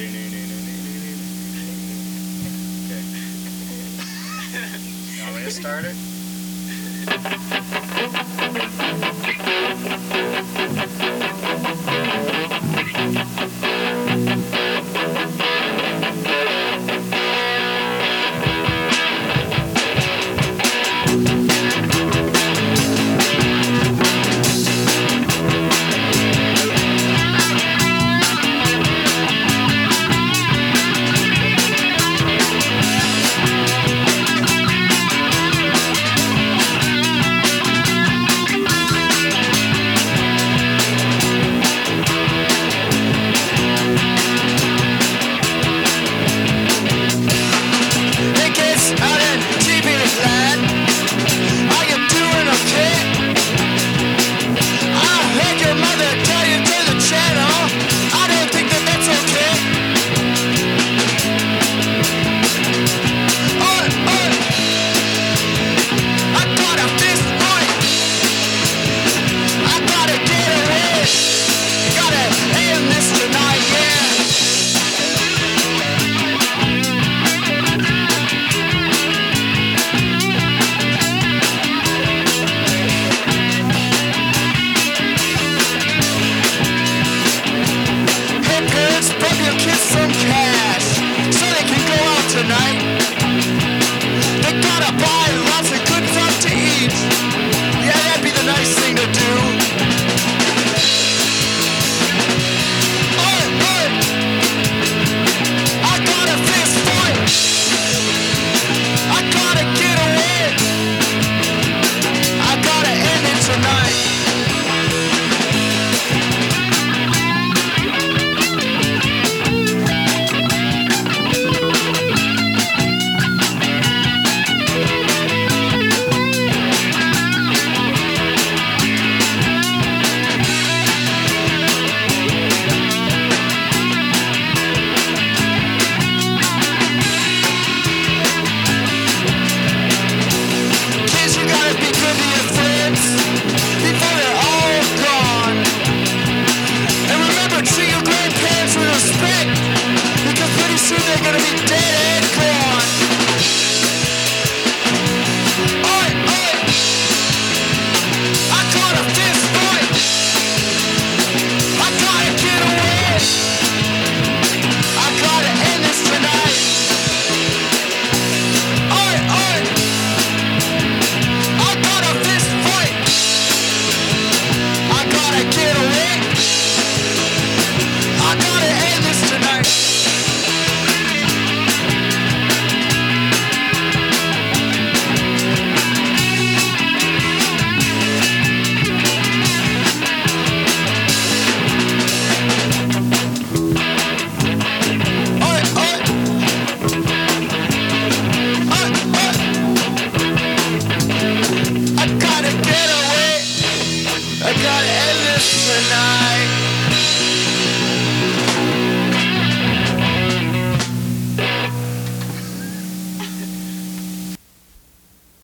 Okay. Want me to start it? Tonight.